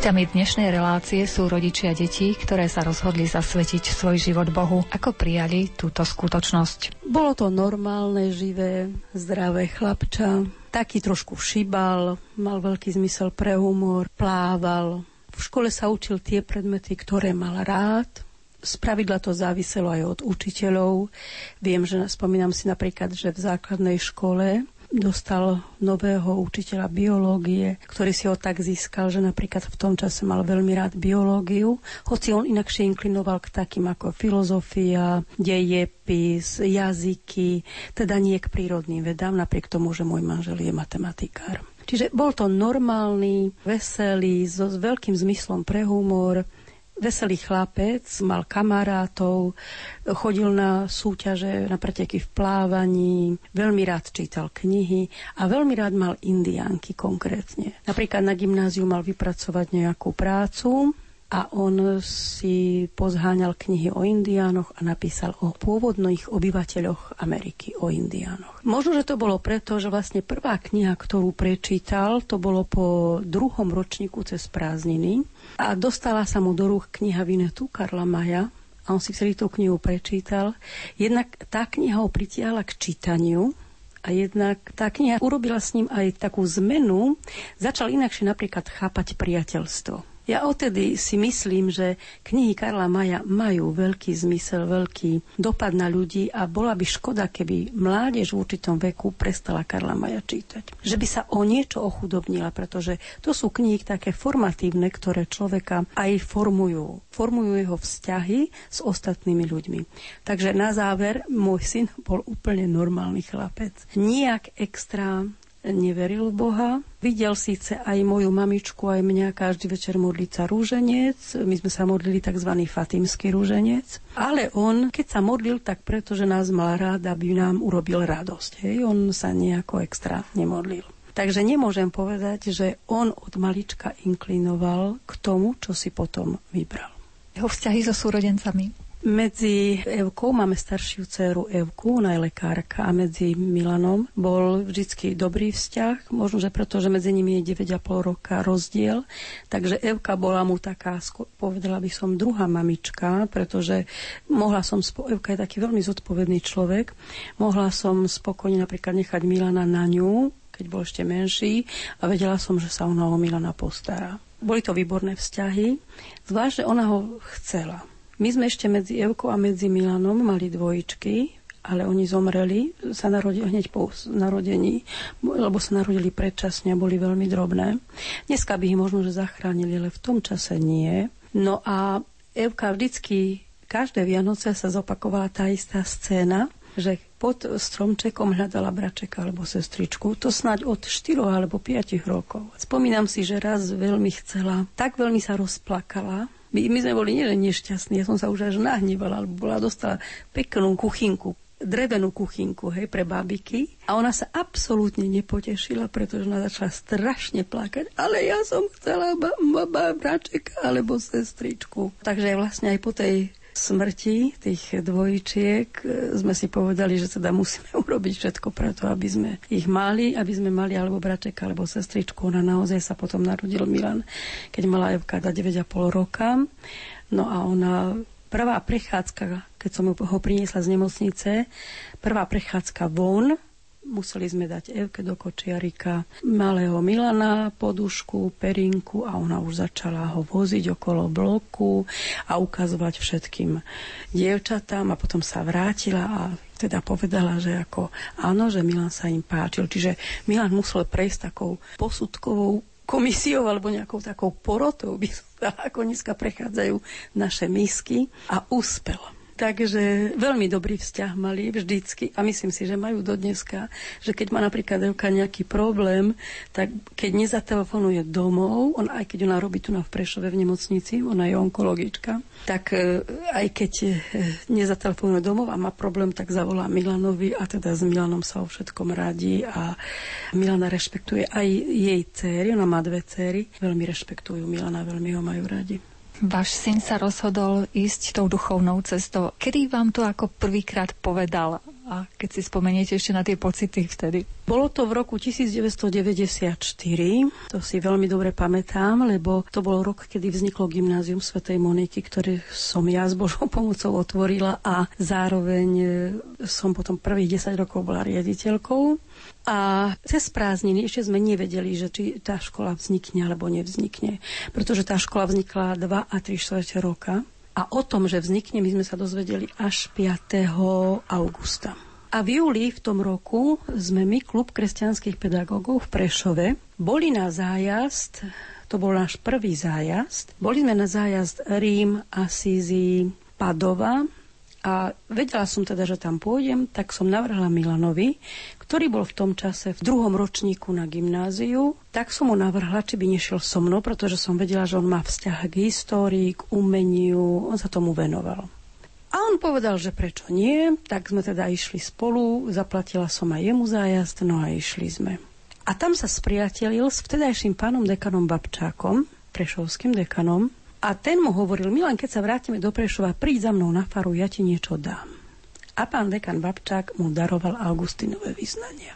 Hostiami dnešnej relácie sú rodičia detí, ktoré sa rozhodli zasvetiť svoj život Bohu. Ako prijali túto skutočnosť? Bolo to normálne, živé, zdravé chlapča. Taký trošku šibal, mal veľký zmysel pre humor, plával. V škole sa učil tie predmety, ktoré mal rád, z pravidla to záviselo aj od učiteľov. Viem, že spomínam si napríklad, že v základnej škole dostal nového učiteľa biológie, ktorý si ho tak získal, že napríklad v tom čase mal veľmi rád biológiu, hoci on inakšie inklinoval k takým ako filozofia, dejepis, jazyky, teda nie k prírodným vedám, napriek tomu, že môj manžel je matematikár. Čiže bol to normálny, veselý, so, s veľkým zmyslom pre humor, veselý chlapec, mal kamarátov, chodil na súťaže, na preteky v plávaní, veľmi rád čítal knihy a veľmi rád mal indiánky konkrétne. Napríklad na gymnáziu mal vypracovať nejakú prácu, a on si pozháňal knihy o indiánoch a napísal o pôvodných obyvateľoch Ameriky, o indiánoch. Možno, že to bolo preto, že vlastne prvá kniha, ktorú prečítal, to bolo po druhom ročníku cez prázdniny a dostala sa mu do rúk kniha Vinetu Karla Maja a on si vtedy tú knihu prečítal. Jednak tá kniha ho pritiahla k čítaniu, a jednak tá kniha urobila s ním aj takú zmenu, začal inakšie napríklad chápať priateľstvo. Ja odtedy si myslím, že knihy Karla Maja majú veľký zmysel, veľký dopad na ľudí a bola by škoda, keby mládež v určitom veku prestala Karla Maja čítať. Že by sa o niečo ochudobnila, pretože to sú knihy také formatívne, ktoré človeka aj formujú. Formujú jeho vzťahy s ostatnými ľuďmi. Takže na záver, môj syn bol úplne normálny chlapec. Nijak extra neveril v Boha. Videl síce aj moju mamičku, aj mňa každý večer modliť sa rúženec. My sme sa modlili tzv. fatimský rúženec. Ale on, keď sa modlil, tak preto, že nás mal rád, aby nám urobil radosť. Hej? On sa nejako extra nemodlil. Takže nemôžem povedať, že on od malička inklinoval k tomu, čo si potom vybral. Jeho vzťahy so súrodencami medzi Evkou, máme staršiu dceru Evku, ona je lekárka, a medzi Milanom bol vždycky dobrý vzťah, možno, že preto, že medzi nimi je 9,5 roka rozdiel. Takže Evka bola mu taká, povedala by som, druhá mamička, pretože mohla som, Evka je taký veľmi zodpovedný človek, mohla som spokojne napríklad nechať Milana na ňu, keď bol ešte menší a vedela som, že sa ona o Milana postará. Boli to výborné vzťahy, zvlášť, že ona ho chcela. My sme ešte medzi Evkou a medzi Milanom mali dvojičky, ale oni zomreli, sa narodili hneď po narodení, lebo sa narodili predčasne a boli veľmi drobné. Dneska by ich možno, že zachránili, ale v tom čase nie. No a Evka vždycky, každé Vianoce sa zopakovala tá istá scéna, že pod stromčekom hľadala bračeka alebo sestričku. To snáď od 4 alebo 5 rokov. Spomínam si, že raz veľmi chcela, tak veľmi sa rozplakala, my, my sme boli nielen nešťastní, ja som sa už až nahnevala, alebo bola dostala peknú kuchynku, drevenú kuchynku, hej, pre bábiky. A ona sa absolútne nepotešila, pretože ona začala strašne plakať. Ale ja som chcela bráčeka alebo sestričku. Takže vlastne aj po tej smrti tých dvojčiek e, sme si povedali, že teda musíme [LAUGHS] urobiť všetko preto, aby sme ich mali, aby sme mali alebo bračeka, alebo sestričku. Ona naozaj sa potom narodil Milan, keď mala Evka 9,5 roka. No a ona prvá prechádzka, keď som ho priniesla z nemocnice, prvá prechádzka von, museli sme dať Evke do kočiarika malého Milana, podušku, perinku a ona už začala ho voziť okolo bloku a ukazovať všetkým dievčatám a potom sa vrátila a teda povedala, že ako áno, že Milan sa im páčil. Čiže Milan musel prejsť takou posudkovou komisiou alebo nejakou takou porotou, by som ako dneska prechádzajú naše misky a uspel. Takže veľmi dobrý vzťah mali vždycky a myslím si, že majú do dneska, že keď má napríklad Evka nejaký problém, tak keď nezatelefonuje domov, on aj keď ona robí tu na v Prešove v nemocnici, ona je onkologička, tak e, aj keď e, nezatelefonuje domov a má problém, tak zavolá Milanovi a teda s Milanom sa o všetkom radí a Milana rešpektuje aj jej céry, ona má dve céry, veľmi rešpektujú Milana, veľmi ho majú radi. Váš syn sa rozhodol ísť tou duchovnou cestou. Kedy vám to ako prvýkrát povedal? A keď si spomeniete ešte na tie pocity vtedy? Bolo to v roku 1994, to si veľmi dobre pamätám, lebo to bol rok, kedy vzniklo gymnázium Svetej Moniky, ktoré som ja s Božou pomocou otvorila a zároveň e, som potom prvých 10 rokov bola riaditeľkou. A cez prázdniny ešte sme nevedeli, že či tá škola vznikne alebo nevznikne, pretože tá škola vznikla 2 a 3 čtvrte roka. A o tom, že vznikne, my sme sa dozvedeli až 5. augusta. A v júli v tom roku sme my, klub kresťanských pedagógov v Prešove, boli na zájazd, to bol náš prvý zájazd, boli sme na zájazd Rím, Asízy, Padova a vedela som teda, že tam pôjdem, tak som navrhla Milanovi, ktorý bol v tom čase v druhom ročníku na gymnáziu, tak som mu navrhla, či by nešiel so mnou, pretože som vedela, že on má vzťah k histórii, k umeniu, on sa tomu venoval. A on povedal, že prečo nie, tak sme teda išli spolu, zaplatila som aj jemu zájazd, no a išli sme. A tam sa spriatelil s vtedajším pánom dekanom Babčákom, prešovským dekanom, a ten mu hovoril, Milan, keď sa vrátime do Prešova, príď za mnou na faru, ja ti niečo dám a pán dekan Babčák mu daroval Augustinové vyznania.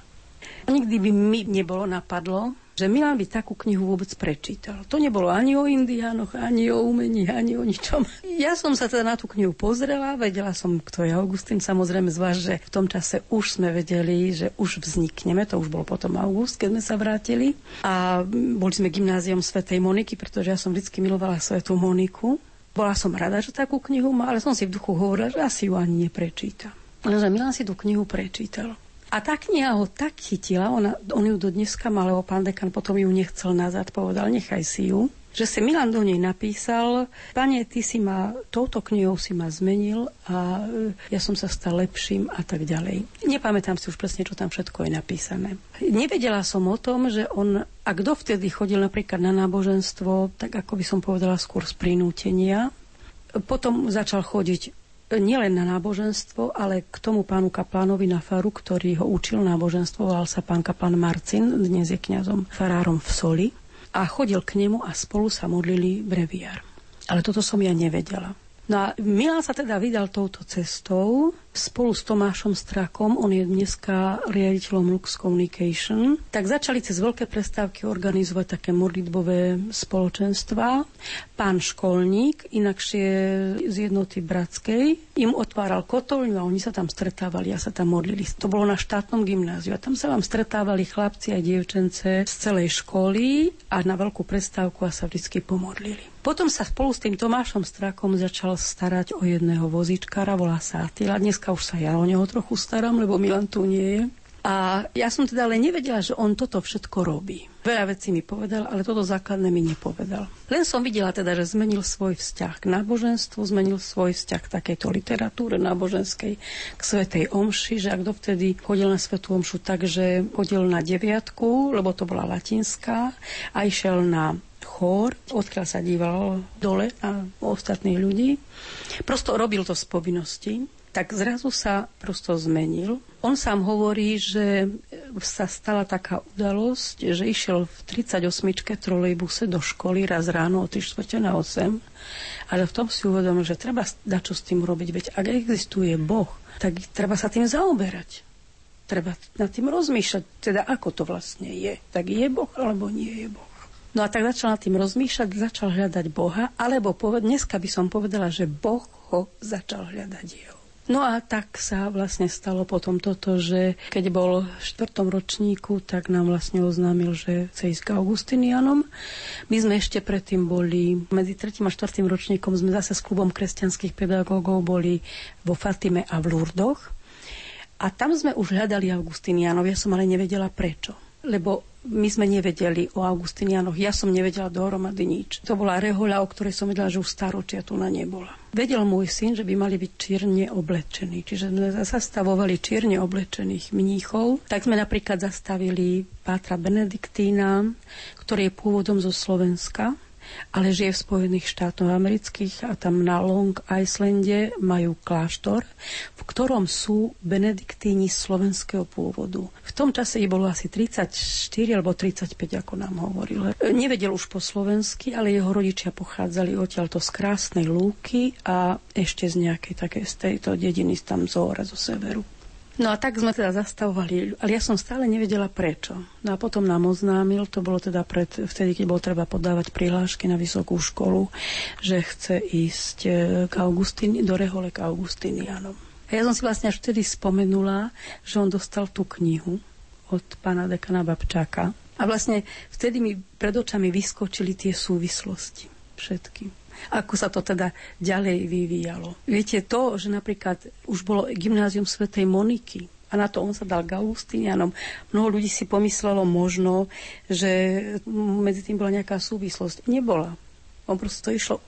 Nikdy by mi nebolo napadlo, že Milan by takú knihu vôbec prečítal. To nebolo ani o indiánoch, ani o umení, ani o ničom. Ja som sa teda na tú knihu pozrela, vedela som, kto je Augustín, samozrejme zvlášť, že v tom čase už sme vedeli, že už vznikneme, to už bol potom august, keď sme sa vrátili. A boli sme gymnáziom Svetej Moniky, pretože ja som vždy milovala Svetú Moniku. Bola som rada, že takú knihu má, ale som si v duchu hovorila, že asi ju ani neprečíta. Lenže Milan si tú knihu prečítal. A tá kniha ho tak chytila, ona, on ju do dneska mal, lebo pán dekan potom ju nechcel nazad, povedal, nechaj si ju že si Milan do nej napísal, pane, ty si ma, touto knihou si ma zmenil a e, ja som sa stal lepším a tak ďalej. Nepamätám si už presne, čo tam všetko je napísané. Nevedela som o tom, že on, a kto vtedy chodil napríklad na náboženstvo, tak ako by som povedala skôr z prinútenia, potom začal chodiť nielen na náboženstvo, ale k tomu pánu kaplánovi na faru, ktorý ho učil náboženstvo, volal sa pán kaplán Marcin, dnes je kňazom farárom v Soli a chodil k nemu a spolu sa modlili breviár. Ale toto som ja nevedela. No a Milan sa teda vydal touto cestou spolu s Tomášom Strakom, on je dneska riaditeľom Lux Communication, tak začali cez veľké prestávky organizovať také modlitbové spoločenstva. Pán Školník, inakšie z jednoty Bratskej, im otváral kotolňu a oni sa tam stretávali a sa tam modlili. To bolo na štátnom gymnáziu a tam sa vám stretávali chlapci a dievčence z celej školy a na veľkú prestávku a sa vždy pomodlili. Potom sa spolu s tým Tomášom Strakom začal starať o jedného vozičkára, volá sa Attila. Dneska už sa ja o neho trochu starám, lebo Milan tu nie je. A ja som teda ale nevedela, že on toto všetko robí. Veľa vecí mi povedal, ale toto základné mi nepovedal. Len som videla teda, že zmenil svoj vzťah k náboženstvu, zmenil svoj vzťah k takejto literatúre náboženskej, k Svetej Omši, že ak dovtedy chodil na Svetú Omšu tak, že chodil na deviatku, lebo to bola latinská, a išiel na chór, odkiaľ sa díval dole na ostatných ľudí. Prosto robil to z povinnosti tak zrazu sa prosto zmenil. On sám hovorí, že sa stala taká udalosť, že išiel v 38. trolejbuse do školy raz ráno o 3 na 8, ale v tom si uvedomil, že treba dať čo s tým robiť, veď ak existuje Boh, tak treba sa tým zaoberať. Treba nad tým rozmýšľať, teda ako to vlastne je. Tak je Boh alebo nie je Boh. No a tak začal nad tým rozmýšľať, začal hľadať Boha, alebo poved, dneska by som povedala, že Boh ho začal hľadať jeho. No a tak sa vlastne stalo potom toto, že keď bol v štvrtom ročníku, tak nám vlastne oznámil, že chce ísť k Augustinianom. My sme ešte predtým boli, medzi tretím a štvrtým ročníkom sme zase s klubom kresťanských pedagógov boli vo Fatime a v Lurdoch. A tam sme už hľadali Augustinianov, ja som ale nevedela prečo. Lebo my sme nevedeli o Augustinianoch. Ja som nevedela dohromady nič. To bola rehoľa, o ktorej som vedela, že už staročia tu na nebola. Vedel môj syn, že by mali byť čierne oblečení. Čiže sme zastavovali čierne oblečených mníchov. Tak sme napríklad zastavili Pátra Benediktína, ktorý je pôvodom zo Slovenska ale žije v Spojených štátoch amerických a tam na Long Islande majú kláštor, v ktorom sú benediktíni slovenského pôvodu. V tom čase ich bolo asi 34 alebo 35, ako nám hovoril. Nevedel už po slovensky, ale jeho rodičia pochádzali odtiaľto z krásnej lúky a ešte z nejakej takej z tejto dediny tam z zo severu. No a tak sme teda zastavovali, ale ja som stále nevedela prečo. No a potom nám oznámil, to bolo teda pred, vtedy, keď bolo treba podávať prihlášky na vysokú školu, že chce ísť e, k Augustín, do Rehole k Augustinianom. A ja som si vlastne až vtedy spomenula, že on dostal tú knihu od pána dekana Babčáka. A vlastne vtedy mi pred očami vyskočili tie súvislosti. Všetky ako sa to teda ďalej vyvíjalo. Viete to, že napríklad už bolo gymnázium svätej Moniky, a na to on sa dal k Augustinianom. Mnoho ľudí si pomyslelo možno, že medzi tým bola nejaká súvislosť. Nebola. On proste to išlo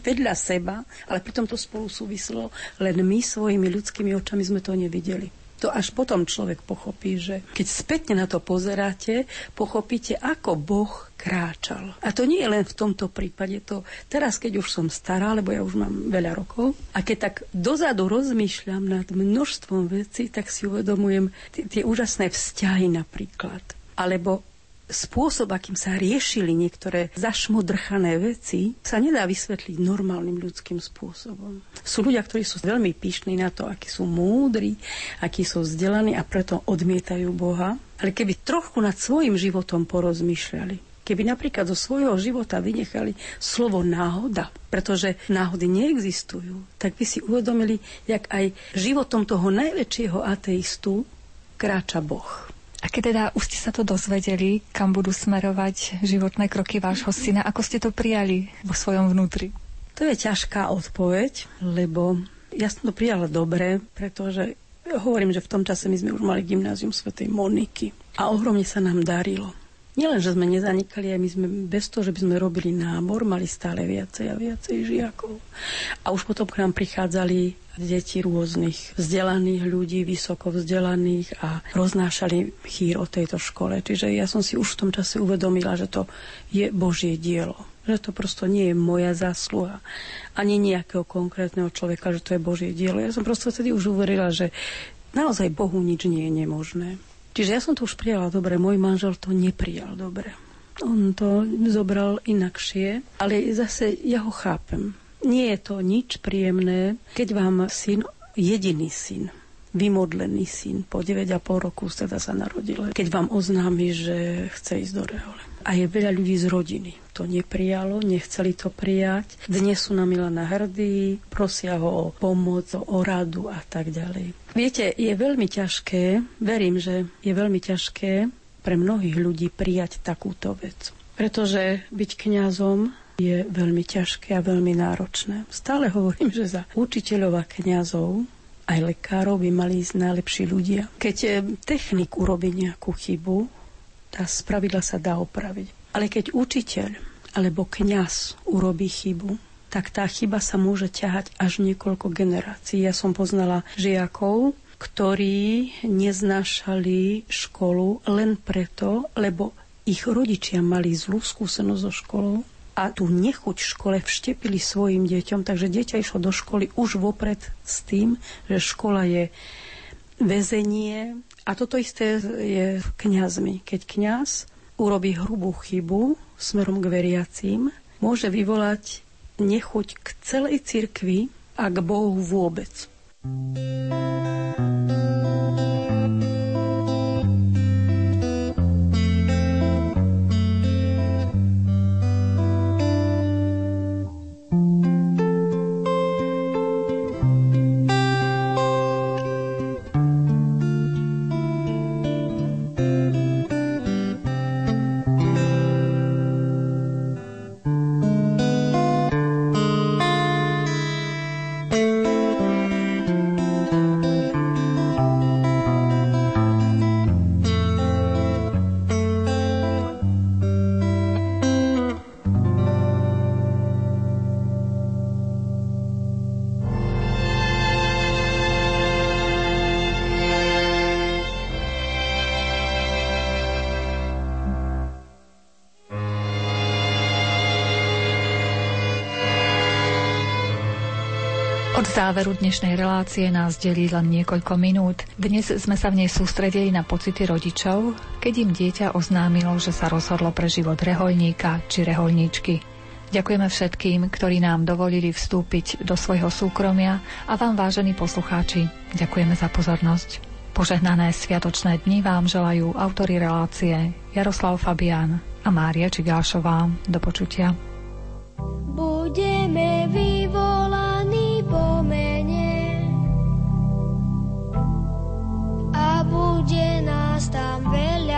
vedľa seba, ale pritom to spolu súvislo, len my svojimi ľudskými očami sme to nevideli. To až potom človek pochopí, že keď spätne na to pozeráte, pochopíte, ako Boh kráčal. A to nie je len v tomto prípade. To teraz, keď už som stará, lebo ja už mám veľa rokov, a keď tak dozadu rozmýšľam nad množstvom vecí, tak si uvedomujem tie úžasné vzťahy napríklad. Alebo spôsob, akým sa riešili niektoré zašmodrchané veci, sa nedá vysvetliť normálnym ľudským spôsobom. Sú ľudia, ktorí sú veľmi pyšní na to, akí sú múdri, akí sú vzdelaní a preto odmietajú Boha. Ale keby trochu nad svojim životom porozmýšľali, keby napríklad zo svojho života vynechali slovo náhoda, pretože náhody neexistujú, tak by si uvedomili, jak aj životom toho najväčšieho ateistu kráča Boh. A keď teda už ste sa to dozvedeli, kam budú smerovať životné kroky vášho syna, ako ste to prijali vo svojom vnútri? To je ťažká odpoveď, lebo ja som to prijala dobre, pretože hovorím, že v tom čase my sme už mali gymnázium svätej Moniky a ohromne sa nám darilo. Nielen, že sme nezanikali, aj my sme bez toho, že by sme robili nábor, mali stále viacej a viacej žiakov. A už potom k nám prichádzali deti rôznych vzdelaných ľudí, vysoko vzdelaných a roznášali chýr o tejto škole. Čiže ja som si už v tom čase uvedomila, že to je Božie dielo. Že to prosto nie je moja zásluha, ani nejakého konkrétneho človeka, že to je Božie dielo. Ja som prosto vtedy už uverila, že naozaj Bohu nič nie je nemožné. Čiže ja som to už prijala dobre, môj manžel to neprijal dobre. On to zobral inakšie, ale zase ja ho chápem. Nie je to nič príjemné, keď vám syn, jediný syn, vymodlený syn, po 9,5 roku teda sa narodil, keď vám oznámi, že chce ísť do rehole. A je veľa ľudí z rodiny. To neprijalo, nechceli to prijať. Dnes sú na Milana hrdí, prosia ho o pomoc, o radu a tak ďalej. Viete, je veľmi ťažké, verím, že je veľmi ťažké pre mnohých ľudí prijať takúto vec. Pretože byť kňazom je veľmi ťažké a veľmi náročné. Stále hovorím, že za učiteľov a kňazov aj lekárov by mali ísť najlepší ľudia. Keď eh, technik urobí nejakú chybu, tá spravidla sa dá opraviť. Ale keď učiteľ alebo kňaz urobí chybu, tak tá chyba sa môže ťahať až niekoľko generácií. Ja som poznala žiakov, ktorí neznášali školu len preto, lebo ich rodičia mali zlú skúsenosť so školou a tú nechuť v škole vštepili svojim deťom, takže dieťa išlo do školy už vopred s tým, že škola je väzenie, a toto isté je kňazmi. Keď kňaz urobí hrubú chybu smerom k veriacím, môže vyvolať nechuť k celej cirkvi a k Bohu vôbec. thank you záveru dnešnej relácie nás delí len niekoľko minút. Dnes sme sa v nej sústredili na pocity rodičov, keď im dieťa oznámilo, že sa rozhodlo pre život reholníka či reholníčky. Ďakujeme všetkým, ktorí nám dovolili vstúpiť do svojho súkromia a vám, vážení poslucháči, ďakujeme za pozornosť. Požehnané sviatočné dni vám želajú autory relácie Jaroslav Fabián a Mária Čigášová. Do počutia. Budeme vyvolaní bude nás tam veľa.